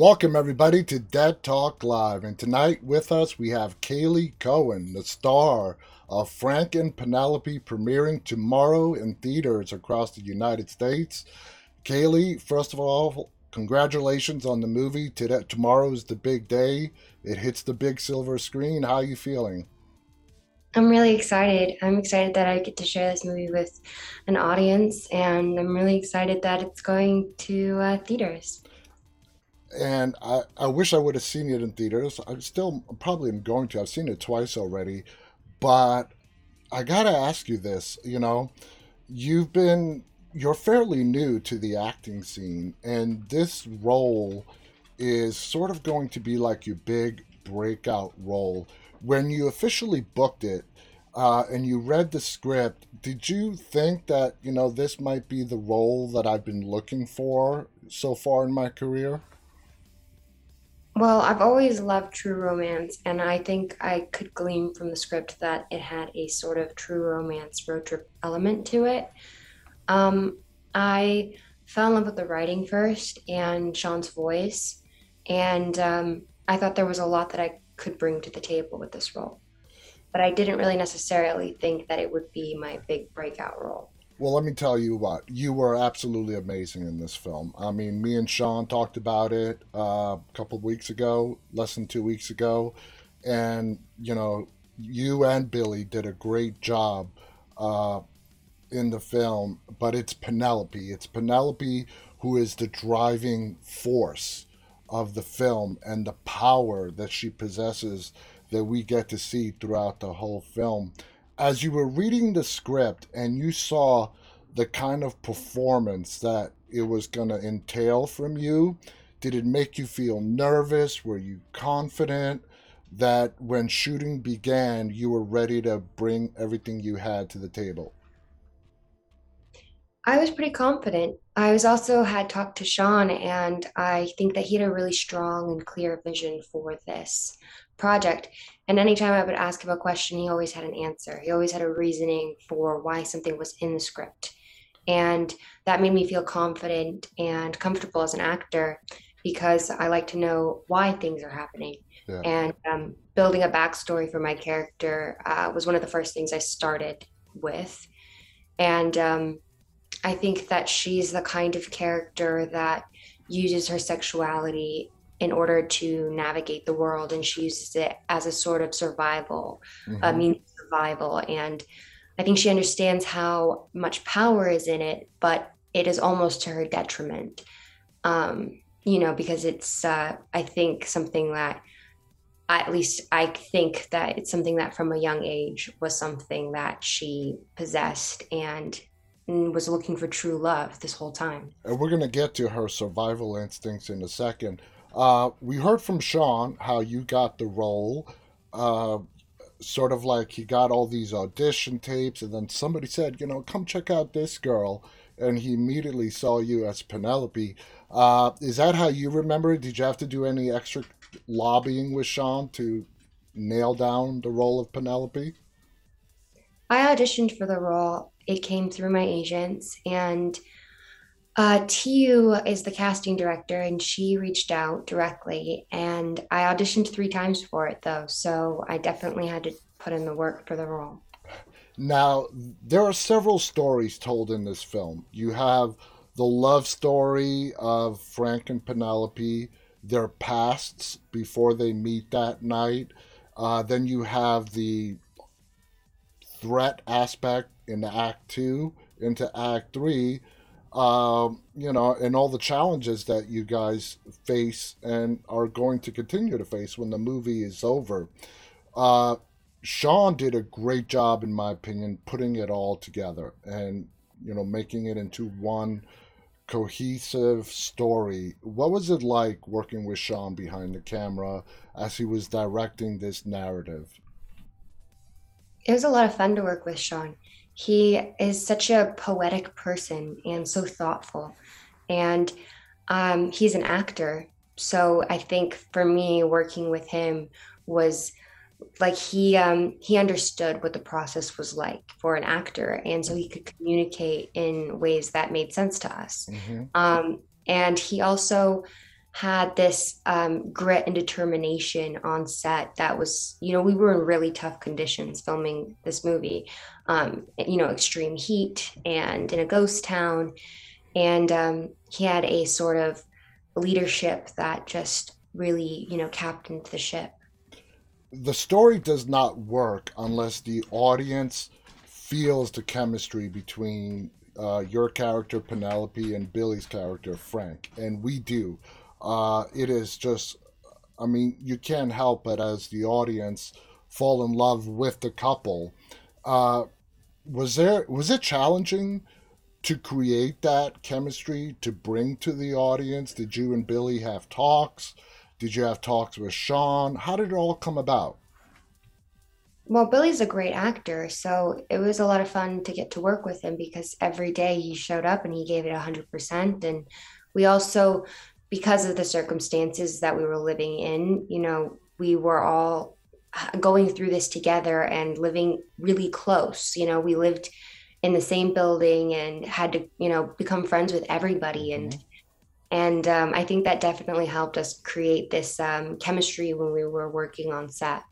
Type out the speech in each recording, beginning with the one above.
Welcome, everybody, to Dead Talk Live. And tonight with us, we have Caylee Cowan, the star of Frank and Penelope, premiering tomorrow in theaters across the United States. Caylee, first of all, congratulations on the movie. Today, tomorrow is the big day. It hits the big silver screen. How are you feeling? I'm really excited. I'm excited that I get to share this movie with an audience, and I'm really excited that it's going to uh, theaters. And I, I wish I would have seen it in theaters. I still probably am going to. I've seen it twice already. But I got to ask you this you know, you've been, you're fairly new to the acting scene, and this role is sort of going to be like your big breakout role when you officially booked it uh, and you read the script, did you think that you know this might be the role that I've been looking for so far in my career? Well, I've always loved true romance, and I think I could glean from the script that it had a sort of true romance road trip element to it. Um, I fell in love with the writing first and Sean's voice, and um, I thought there was a lot that I could bring to the table with this role. But I didn't really necessarily think that it would be my big breakout role. Well, let me tell you what, you were absolutely amazing in this film. I mean, me and Sean talked about it uh, a couple weeks ago, less than two weeks ago. And, you know, you and Billy did a great job uh, in the film, but it's Penelope. It's Penelope who is the driving force of the film and the power that she possesses that we get to see throughout the whole film. As you were reading the script and you saw the kind of performance that it was going to entail from you, did it make you feel nervous? Were you confident that when shooting began, you were ready to bring everything you had to the table? I was pretty confident. I was also had talked to Sean, and I think that he had a really strong and clear vision for this project. And anytime I would ask him a question, he always had an answer. He always had a reasoning for why something was in the script. And that made me feel confident and comfortable as an actor because I like to know why things are happening. Yeah. And um, building a backstory for my character uh, was one of the first things I started with. And um, I think that she's the kind of character that uses her sexuality in order to navigate the world and she uses it as a sort of survival mm-hmm. i mean survival and i think she understands how much power is in it but it is almost to her detriment um, you know because it's uh, i think something that at least i think that it's something that from a young age was something that she possessed and and was looking for true love this whole time. And we're going to get to her survival instincts in a second. Uh, we heard from Sean how you got the role. Uh, sort of like he got all these audition tapes, and then somebody said, you know, come check out this girl. And he immediately saw you as Penelope. Uh, is that how you remember it? Did you have to do any extra lobbying with Sean to nail down the role of Penelope? I auditioned for the role it came through my agents and uh, TU is the casting director, and she reached out directly. And I auditioned three times for it, though. So I definitely had to put in the work for the role. Now, there are several stories told in this film. You have the love story of Frank and Penelope, their pasts before they meet that night. Uh, then you have the threat aspect into Act Two, into Act Three, um, you know, and all the challenges that you guys face and are going to continue to face when the movie is over. Uh, Sean did a great job, in my opinion, putting it all together and you know making it into one cohesive story. What was it like working with Sean behind the camera as he was directing this narrative? It was a lot of fun to work with Sean he is such a poetic person and so thoughtful. And um, he's an actor. So I think for me, working with him was like he um, he understood what the process was like for an actor, and so he could communicate in ways that made sense to us. Mm-hmm. Um, and he also had this um, grit and determination on set that was, you know, we were in really tough conditions filming this movie, um, you know, extreme heat and in a ghost town. And um, he had a sort of leadership that just really, you know, captained the ship. The story does not work unless the audience feels the chemistry between uh, your character Penelope and Billy's character Frank, and we do. Uh, it is just, I mean, you can't help but as the audience fall in love with the couple. Uh, was there was it challenging to create that chemistry to bring to the audience? Did you and Billy have talks? Did you have talks with Sean? How did it all come about? Well, Billy's a great actor, so it was a lot of fun to get to work with him because every day he showed up and he gave it 100%. And we also because of the circumstances that we were living in, you know, we were all going through this together and living really close. You know, we lived in the same building and had to, you know, become friends with everybody. And mm-hmm. and um, I think that definitely helped us create this um, chemistry when we were working on set.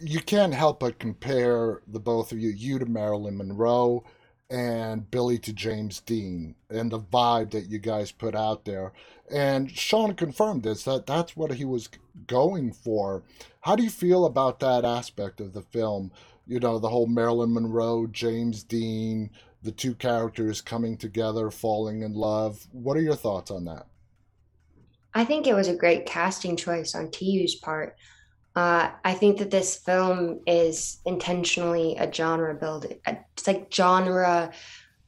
You can't help but compare the both of you, you to Marilyn Monroe and Billy to James Dean and the vibe that you guys put out there. And Sean confirmed this that that's what he was going for. How do you feel about that aspect of the film? You know, the whole Marilyn Monroe, James Dean, the two characters coming together, falling in love. What are your thoughts on that? I think it was a great casting choice on TU's part. Uh, I think that this film is intentionally a genre building. It's like genre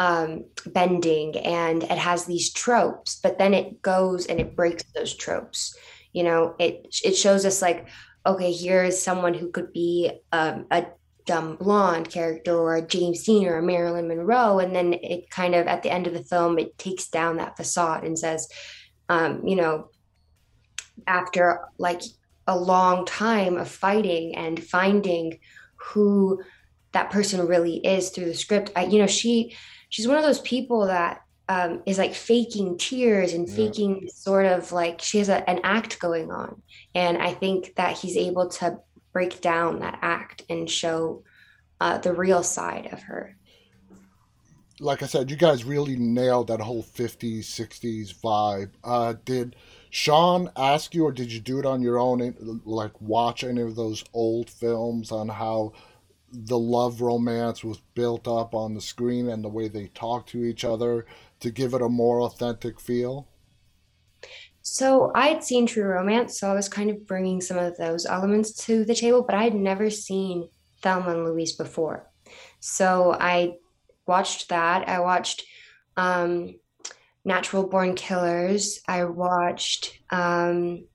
um, bending, and it has these tropes, but then it goes and it breaks those tropes. You know, it it shows us like, okay, here is someone who could be um, a dumb blonde character or a James Dean or a Marilyn Monroe, and then it kind of at the end of the film it takes down that facade and says, um, you know, after like a long time of fighting and finding who that person really is through the script. I, you know, she she's one of those people that um, is like faking tears and faking yeah. sort of like she has a, an act going on, and I think that he's able to break down that act and show uh, the real side of her. Like I said, you guys really nailed that whole 50s, 60s vibe. Uh, did Sean ask you, or did you do it on your own? Like watch any of those old films on how the love romance was built up on the screen and the way they talk to each other to give it a more authentic feel? So I had seen True Romance, so I was kind of bringing some of those elements to the table, but I had never seen Thelma and Louise before. So I watched that. I watched um, Natural Born Killers. I watched. Um,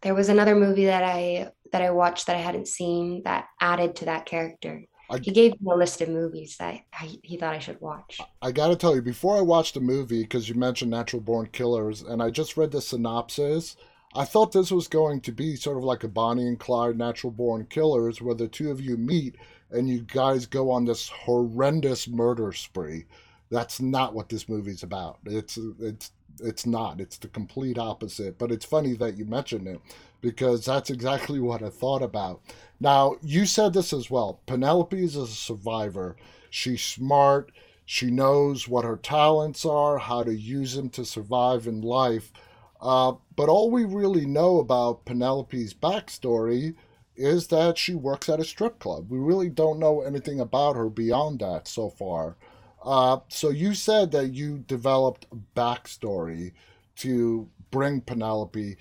there was another movie that I that I watched that I hadn't seen that added to that character. I, he gave me a list of movies that I, he thought I should watch. I got to tell you, before I watched the movie, because you mentioned Natural Born Killers, and I just read the synopsis, I thought this was going to be sort of like a Bonnie and Clyde Natural Born Killers, where the two of you meet and you guys go on this horrendous murder spree that's not what this movie's about. It's it's it's not. It's the complete opposite. But it's funny that you mentioned it because that's exactly what I thought about. Now, you said this as well. Penelope is a survivor. She's smart. She knows what her talents are, how to use them to survive in life. Uh, but all we really know about Penelope's backstory is that she works at a strip club. We really don't know anything about her beyond that so far. Uh, so you said that you developed a backstory to bring Penelope.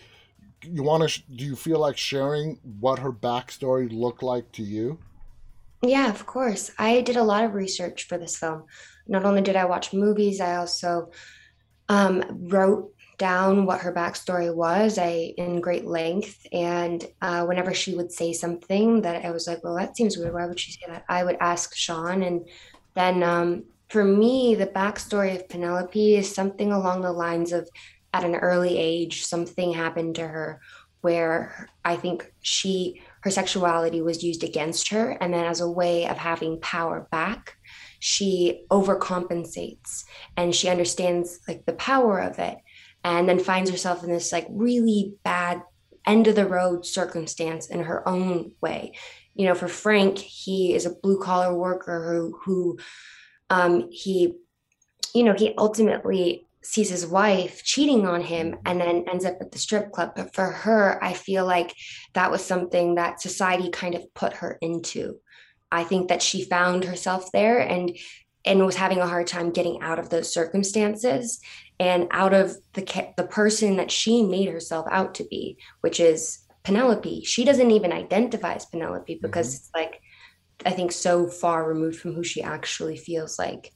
You want to? Sh- do you feel like sharing what her backstory looked like to you? Yeah, of course. I did a lot of research for this film. Not only did I watch movies, I also um, wrote down what her backstory was I, in great length. And uh, whenever she would say something that I was like, well, that seems weird. Why would she say that? I would ask Sean. And then um, for me, the backstory of Penelope is something along the lines of at an early age, something happened to her where I think she, her sexuality was used against her. And then as a way of having power back, she overcompensates and she understands like the power of it. and then finds herself in this like really bad end of the road circumstance in her own way. You know, for Frank, he is a blue collar worker who who um, he, you know, he ultimately sees his wife cheating on him and then ends up at the strip club. But for her, I feel like that was something that society kind of put her into. I think that she found herself there and and was having a hard time getting out of those circumstances and out of the the person that she made herself out to be, which is Penelope. She doesn't even identify as Penelope because mm-hmm. it's like I think so far removed from who she actually feels like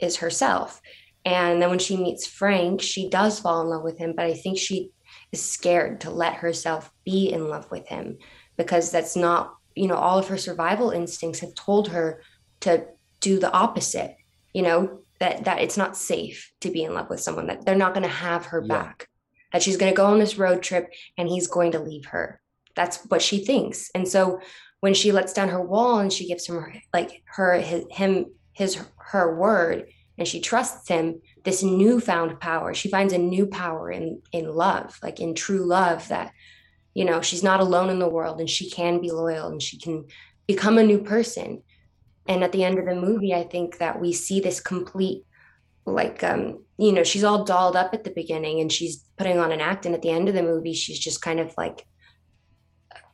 is herself. And then when she meets Frank, she does fall in love with him, but I think she is scared to let herself be in love with him because that's not, you know, all of her survival instincts have told her to do the opposite, you know, that that it's not safe to be in love with someone that they're not going to have her yeah. back. That she's going to go on this road trip and he's going to leave her. That's what she thinks. And so when she lets down her wall and she gives him her like her his, him his her word and she trusts him this newfound power she finds a new power in in love like in true love that you know she's not alone in the world and she can be loyal and she can become a new person. And at the end of the movie i think that we see this complete like um you know she's all dolled up at the beginning and she's putting on an act and at the end of the movie she's just kind of like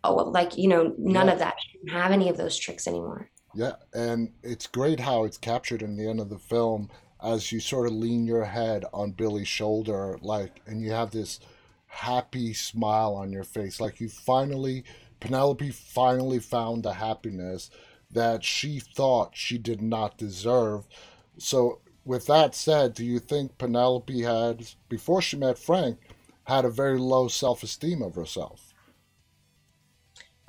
oh like you know none yeah. of that. She didn't have any of those tricks anymore. Yeah and it's great how it's captured in the end of the film as you sort of lean your head on billy's shoulder like and you have this happy smile on your face. Like you finally penelope finally found the happiness that she thought she did not deserve. So with that said do you think penelope had before she met frank had a very low self-esteem of herself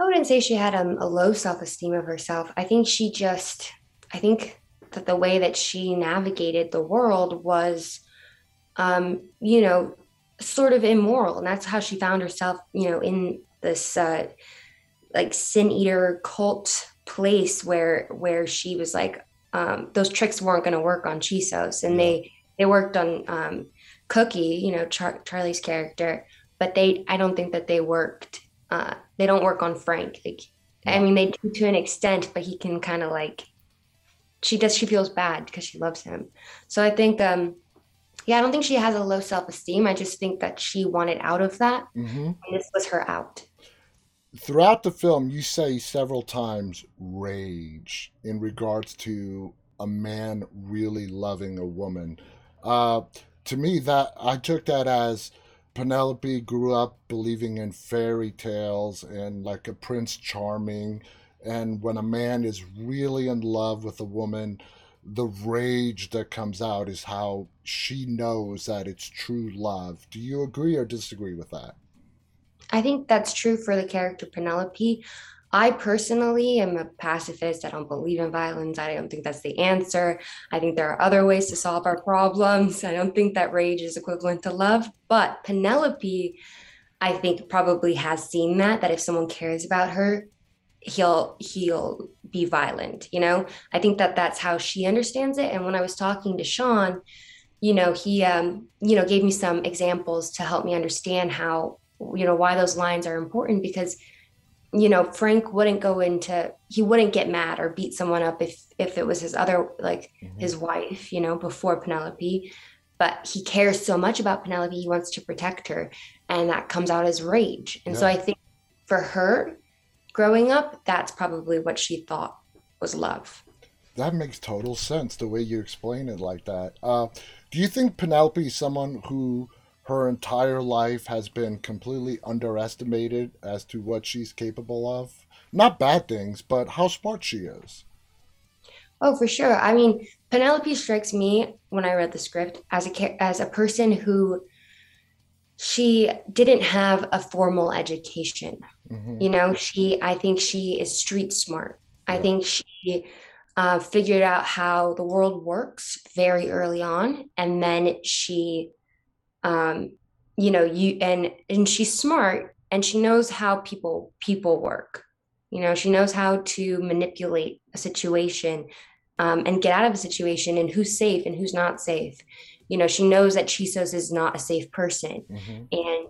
I wouldn't say she had a, a low self esteem of herself. I think she just, I think that the way that she navigated the world was, um, you know, sort of immoral. And that's how she found herself, you know, in this uh, like sin eater cult place where where she was like um, those tricks weren't going to work on Chisos and they they worked on um, Cookie, you know, Char- Charlie's character, but they I don't think that they worked uh, they don't work on Frank. Like, I mean, they do to an extent, but he can kind of like, she does, she feels bad because she loves him. So I think, um, yeah, I don't think she has a low self esteem. I just think that she wanted out of that. Mm-hmm. And this was her out. Throughout the film, you say several times rage in regards to a man really loving a woman. Uh, to me, that I took that as Penelope grew up believing in fairy tales and like a Prince Charming. And when a man is really in love with a woman, the rage that comes out is how she knows that it's true love. Do you agree or disagree with that? I think that's true for the character Penelope. I personally am a pacifist. I don't believe in violence. I don't think that's the answer. I think there are other ways to solve our problems. I don't think that rage is equivalent to love. But Penelope, I think, probably has seen that, that if someone cares about her, he'll he'll be violent you know i think that that's how she understands it and when i was talking to sean you know he um you know gave me some examples to help me understand how you know why those lines are important because you know frank wouldn't go into he wouldn't get mad or beat someone up if if it was his other like mm-hmm. his wife you know before penelope but he cares so much about penelope he wants to protect her and that comes out as rage and yeah. so i think for her growing up that's probably what she thought was love that makes total sense the way you explain it like that uh, do you think penelope is someone who her entire life has been completely underestimated as to what she's capable of. Not bad things, but how smart she is. Oh, for sure. I mean, Penelope strikes me when I read the script as a as a person who she didn't have a formal education. Mm-hmm. You know, she I think she is street smart. Yeah. I think she uh, figured out how the world works very early on, and then she um, you know you and and she's smart and she knows how people people work you know she knows how to manipulate a situation um, and get out of a situation and who's safe and who's not safe you know, she knows that Chisos is not a safe person. Mm-hmm. And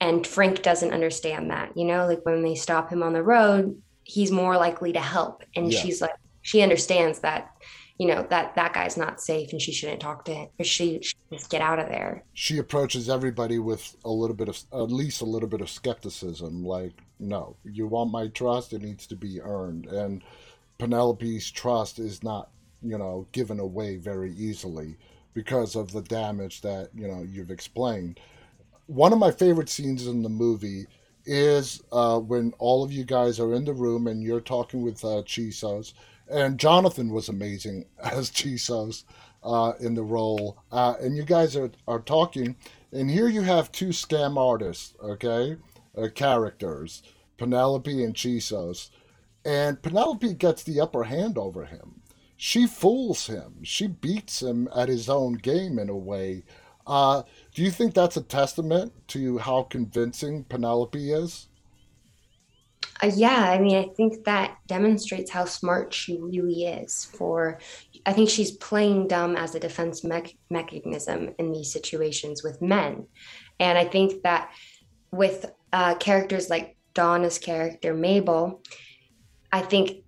and Frank doesn't understand that, you know, like when they stop him on the road, he's more likely to help. And yeah. she's like, she understands that, you know, that that guy's not safe and she shouldn't talk to him or she, she just get out of there. She approaches everybody with a little bit of, at least a little bit of skepticism. Like, no, you want my trust, it needs to be earned. And Penelope's trust is not, you know, given away very easily because of the damage that, you know, you've explained one of my favorite scenes in the movie is uh, when all of you guys are in the room and you're talking with uh, Chisos. And Jonathan was amazing as Chisos uh, in the role. Uh, and you guys are, are talking. And here you have two scam artists, okay? Uh, characters, Penelope and Chisos. And Penelope gets the upper hand over him. She fools him. She beats him at his own game in a way. Uh, do you think that's a testament to how convincing Penelope is? Uh, yeah, I mean, I think that demonstrates how smart she really is. For, I think she's playing dumb as a defense me- mechanism in these situations with men, and I think that with uh, characters like Donna's character Mabel, I think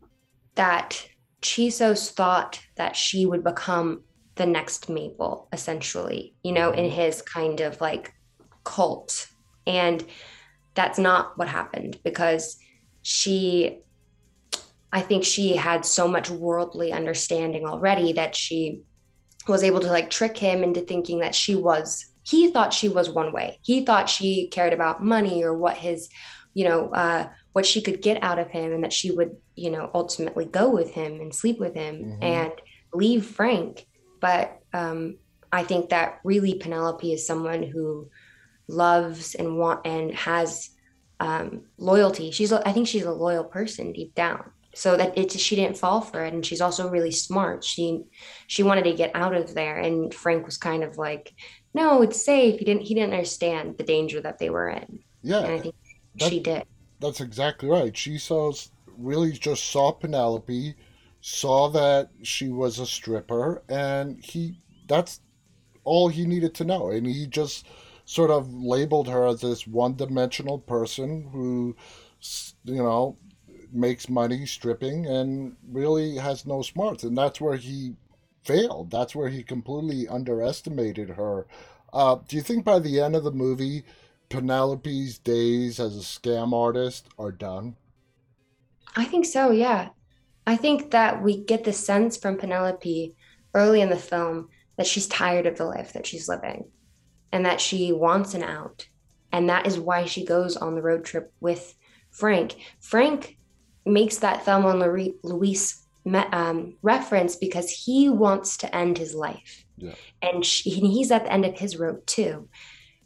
that Chisos thought that she would become the next Mabel, essentially, you know, in mm-hmm. his kind of like cult. And that's not what happened because she, I think she had so much worldly understanding already that she was able to like trick him into thinking that she was, he thought she was one way. He thought she cared about money or what his, you know, uh, what she could get out of him and that she would, you know, ultimately go with him and sleep with him mm-hmm. and leave Frank. But um, I think that really Penelope is someone who loves and want and has um, loyalty. She's I think she's a loyal person deep down. So that it's she didn't fall for it, and she's also really smart. She she wanted to get out of there, and Frank was kind of like, "No, it's safe." He didn't he didn't understand the danger that they were in. Yeah, and I think that, she did. That's exactly right. She saw really just saw Penelope saw that she was a stripper and he that's all he needed to know and he just sort of labeled her as this one-dimensional person who you know makes money stripping and really has no smarts. And that's where he failed. That's where he completely underestimated her. Uh, do you think by the end of the movie penelope's days as a scam artist are done? I think so yeah. I think that we get the sense from Penelope early in the film that she's tired of the life that she's living and that she wants an out. And that is why she goes on the road trip with Frank. Frank makes that Thelma and Louise um, reference because he wants to end his life. Yeah. And, she, he's at the end of his rope too.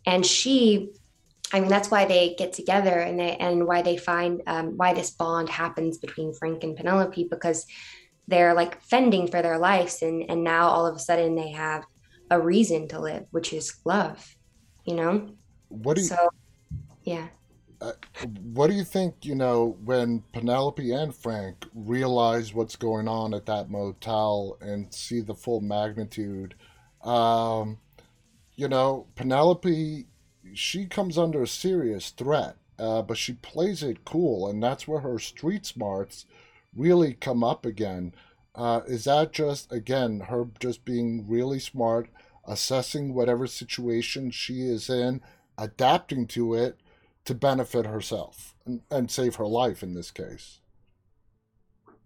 And she I mean, that's why they get together and they and why they find um, why this bond happens between Frank and Penelope because they're like fending for their lives and and now all of a sudden they have a reason to live, which is love. You know. What do you? So, yeah. Uh, what do you think? You know, when Penelope and Frank realize what's going on at that motel and see the full magnitude, um, you know, Penelope she comes under a serious threat, uh, but she plays it cool, and that's where her street smarts really come up again. Uh, is that just again her just being really smart, assessing whatever situation she is in, adapting to it to benefit herself and, and save her life in this case?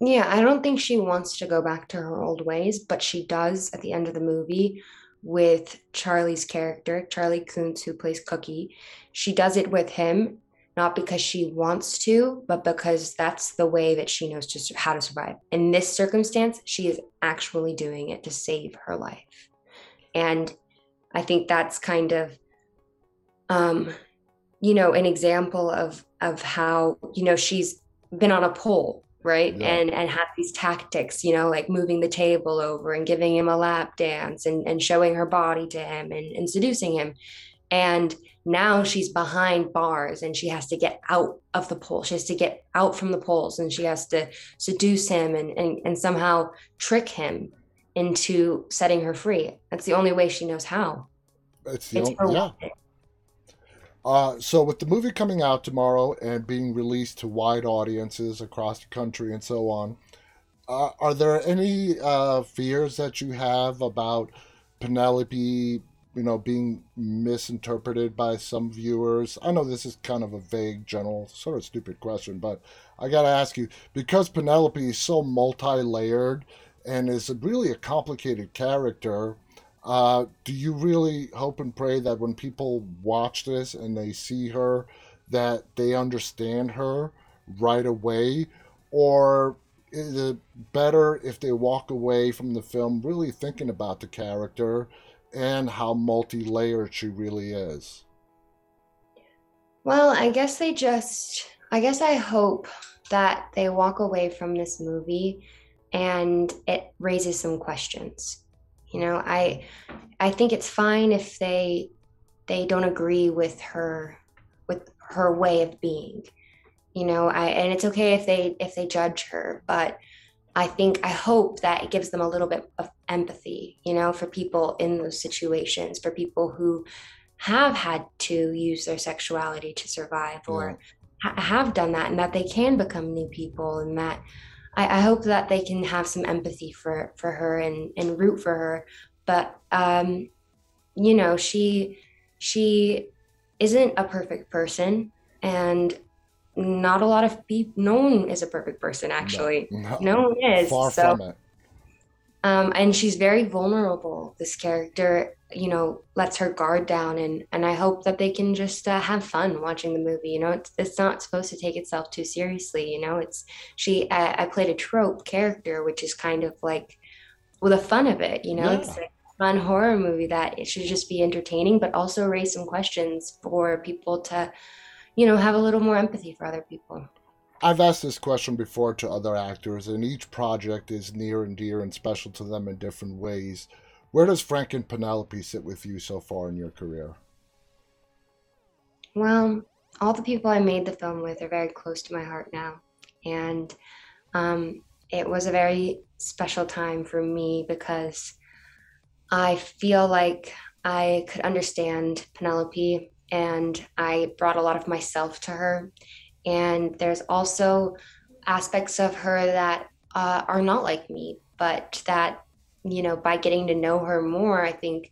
Yeah, I don't think she wants to go back to her old ways, but she does at the end of the movie with Charlie's character, Charlie Kuntz, who plays Cookie. She does it with him, not because she wants to, but because that's the way that she knows just how to survive. In this circumstance, she is actually doing it to save her life. And I think that's kind of um, you know, an example of of how, you know, she's been on a pole right yeah. and and have these tactics you know like moving the table over and giving him a lap dance and and showing her body to him and, and seducing him and now she's behind bars and she has to get out of the pole she has to get out from the poles and she has to seduce him and and, and somehow trick him into setting her free. That's the only way she knows how. It's the it's only, yeah. Uh, so, with the movie coming out tomorrow and being released to wide audiences across the country and so on, uh, are there any uh, fears that you have about Penelope, you know, being misinterpreted by some viewers? I know this is kind of a vague, general, sort of stupid question, but I got to ask you because Penelope is so multi layered and is really a complicated character uh, do you really hope and pray that when people watch this and they see her, that they understand her right away? Or is it better if they walk away from the film really thinking about the character and how multi layered she really is? Well, I guess they just, I guess I hope that they walk away from this movie and it raises some questions you know, I I think it's fine if they they don't agree with her with her way of being. You know, I and it's okay if they if they judge her, but I think I hope that it gives them a little bit of empathy, you know, for people in those situations, for people who have had to use their sexuality to survive or ha- have done that and that they can become new people and that I, I hope that they can have some empathy for for her and and root for her. But um, you know, she she isn't a perfect person, and not a lot of people. No one is a perfect person, actually. No, no. no one is. Far so, from it. Um, and she's very vulnerable. This character, you know, lets her guard down, and and I hope that they can just uh, have fun watching the movie. You know, it's it's not supposed to take itself too seriously. You know, it's she. I, I played a trope character, which is kind of like, well, the fun of it. You know, yeah. it's like a fun horror movie that it should just be entertaining, but also raise some questions for people to, you know, have a little more empathy for other people. I've asked this question before to other actors, and each project is near and dear and special to them in different ways. Where does Frank and Penelope sit with you so far in your career? Well, all the people I made the film with are very close to my heart now. And um, it was a very special time for me because I feel like I could understand Penelope and I brought a lot of myself to her and there's also aspects of her that uh, are not like me, but that, you know, by getting to know her more, I think,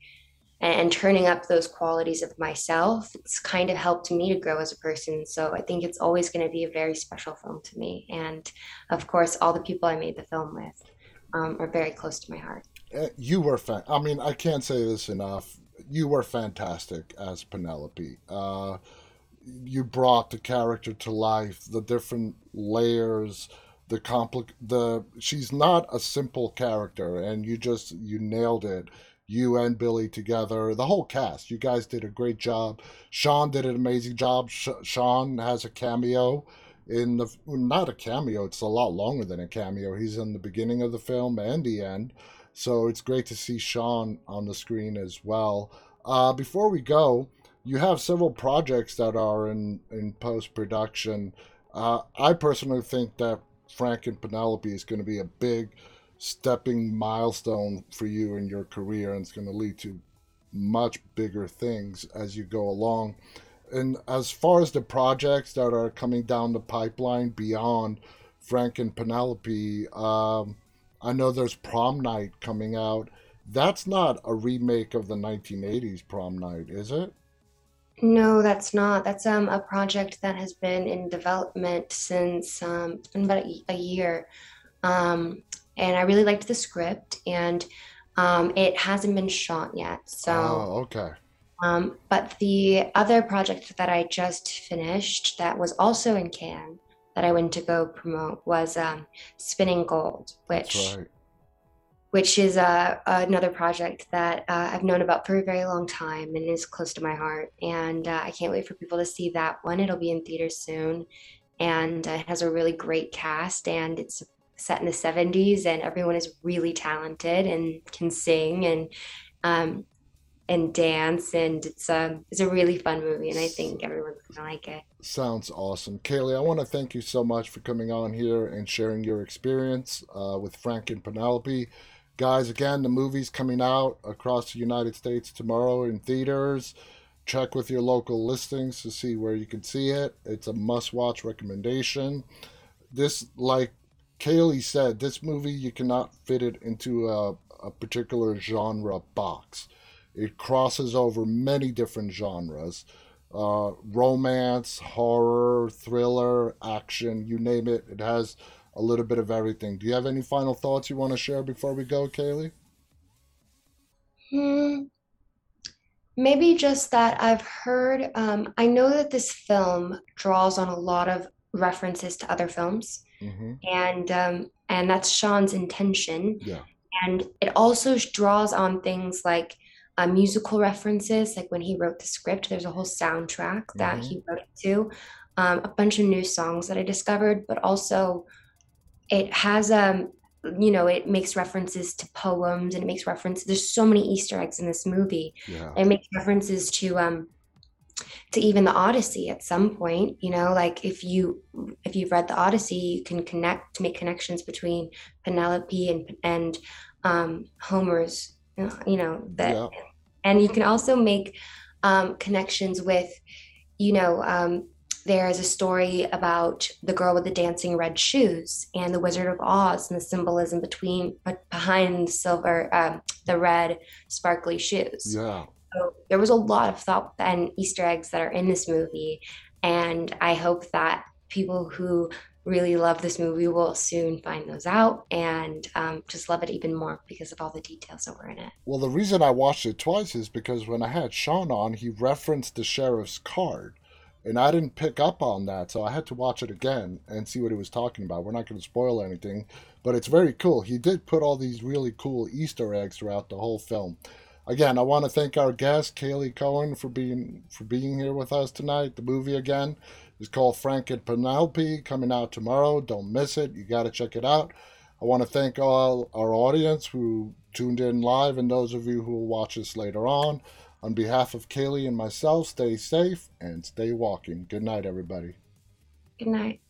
and, and turning up those qualities of myself, it's kind of helped me to grow as a person. So I think it's always going to be a very special film to me. And of course, all the people I made the film with um, are very close to my heart. Uh, you were, fan- I mean, I can't say this enough. You were fantastic as Penelope. Uh, you brought the character to life, the different layers, the compli- the she's not a simple character and you just you nailed it. You and Billy together, the whole cast, you guys did a great job. Sean did an amazing job. Sh- Sean has a cameo in the not a cameo, it's a lot longer than a cameo. He's in the beginning of the film and the end. So it's great to see Sean on the screen as well. Uh, before we go, you have several projects that are in in post production. Uh, I personally think that Frank and Penelope is going to be a big stepping milestone for you in your career, and it's going to lead to much bigger things as you go along. And as far as the projects that are coming down the pipeline beyond Frank and Penelope, um, I know there's Prom Night coming out. That's not a remake of the 1980s Prom Night, is it? No, that's not. That's um a project that has been in development since um it's been about a, a year. Um and I really liked the script and um it hasn't been shot yet. So Oh, okay. um but the other project that I just finished that was also in Cannes that I went to go promote was um Spinning Gold, which right which is uh, another project that uh, I've known about for a very long time and is close to my heart. And uh, I can't wait for people to see that one. It'll be in theaters soon. And it has a really great cast, and it's set in the 70s, and everyone is really talented and can sing and um, and dance. And it's, um, it's a really fun movie, and I think everyone's to like it. Sounds awesome. Caylee, I want to thank you so much for coming on here and sharing your experience uh, with Frank and Penelope Guys, again, the movie's coming out across the United States tomorrow in theaters. Check with your local listings to see where you can see it. It's a must watch recommendation. This, like Caylee said, this movie, you cannot fit it into a, a particular genre box. It crosses over many different genres uh, romance, horror, thriller, action, you name it. It has a little bit of everything. Do you have any final thoughts you want to share before we go, Caylee? Hmm, maybe just that I've heard, um, I know that this film draws on a lot of references to other films, Mm-hmm. and um, and that's Sean's intention. Yeah. And it also draws on things like uh, musical references, like when he wrote the script, there's a whole soundtrack that Mm-hmm. he wrote it to, um, a bunch of new songs that I discovered, but also it has um you know it makes references to poems and it makes reference there's so many easter eggs in this movie Yeah. it makes references to um to even the odyssey at some point you know like if you if you've read the odyssey you can connect make connections between penelope and and um homer's you know that Yeah. and you can also make um connections with you know um there is a story about the girl with the dancing red shoes and the Wizard of Oz and the symbolism between but behind the silver um, the red sparkly shoes. Yeah. So there was a lot of thought and Easter eggs that are in this movie, and I hope that people who really love this movie will soon find those out and um, just love it even more because of all the details that were in it. Well, the reason I watched it twice is because when I had Sean on, he referenced the sheriff's card. And I didn't pick up on that, so I had to watch it again and see what he was talking about. We're not going to spoil anything, but it's very cool. He did put all these really cool Easter eggs throughout the whole film. Again, I want to thank our guest Caylee Cowan for being for being here with us tonight. The movie again is called Frank and Penelope, coming out tomorrow. Don't miss it. You got to check it out. I want to thank all our audience who tuned in live and those of you who will watch us later on. On behalf of Caylee and myself, stay safe and stay walking. Good night, everybody. Good night.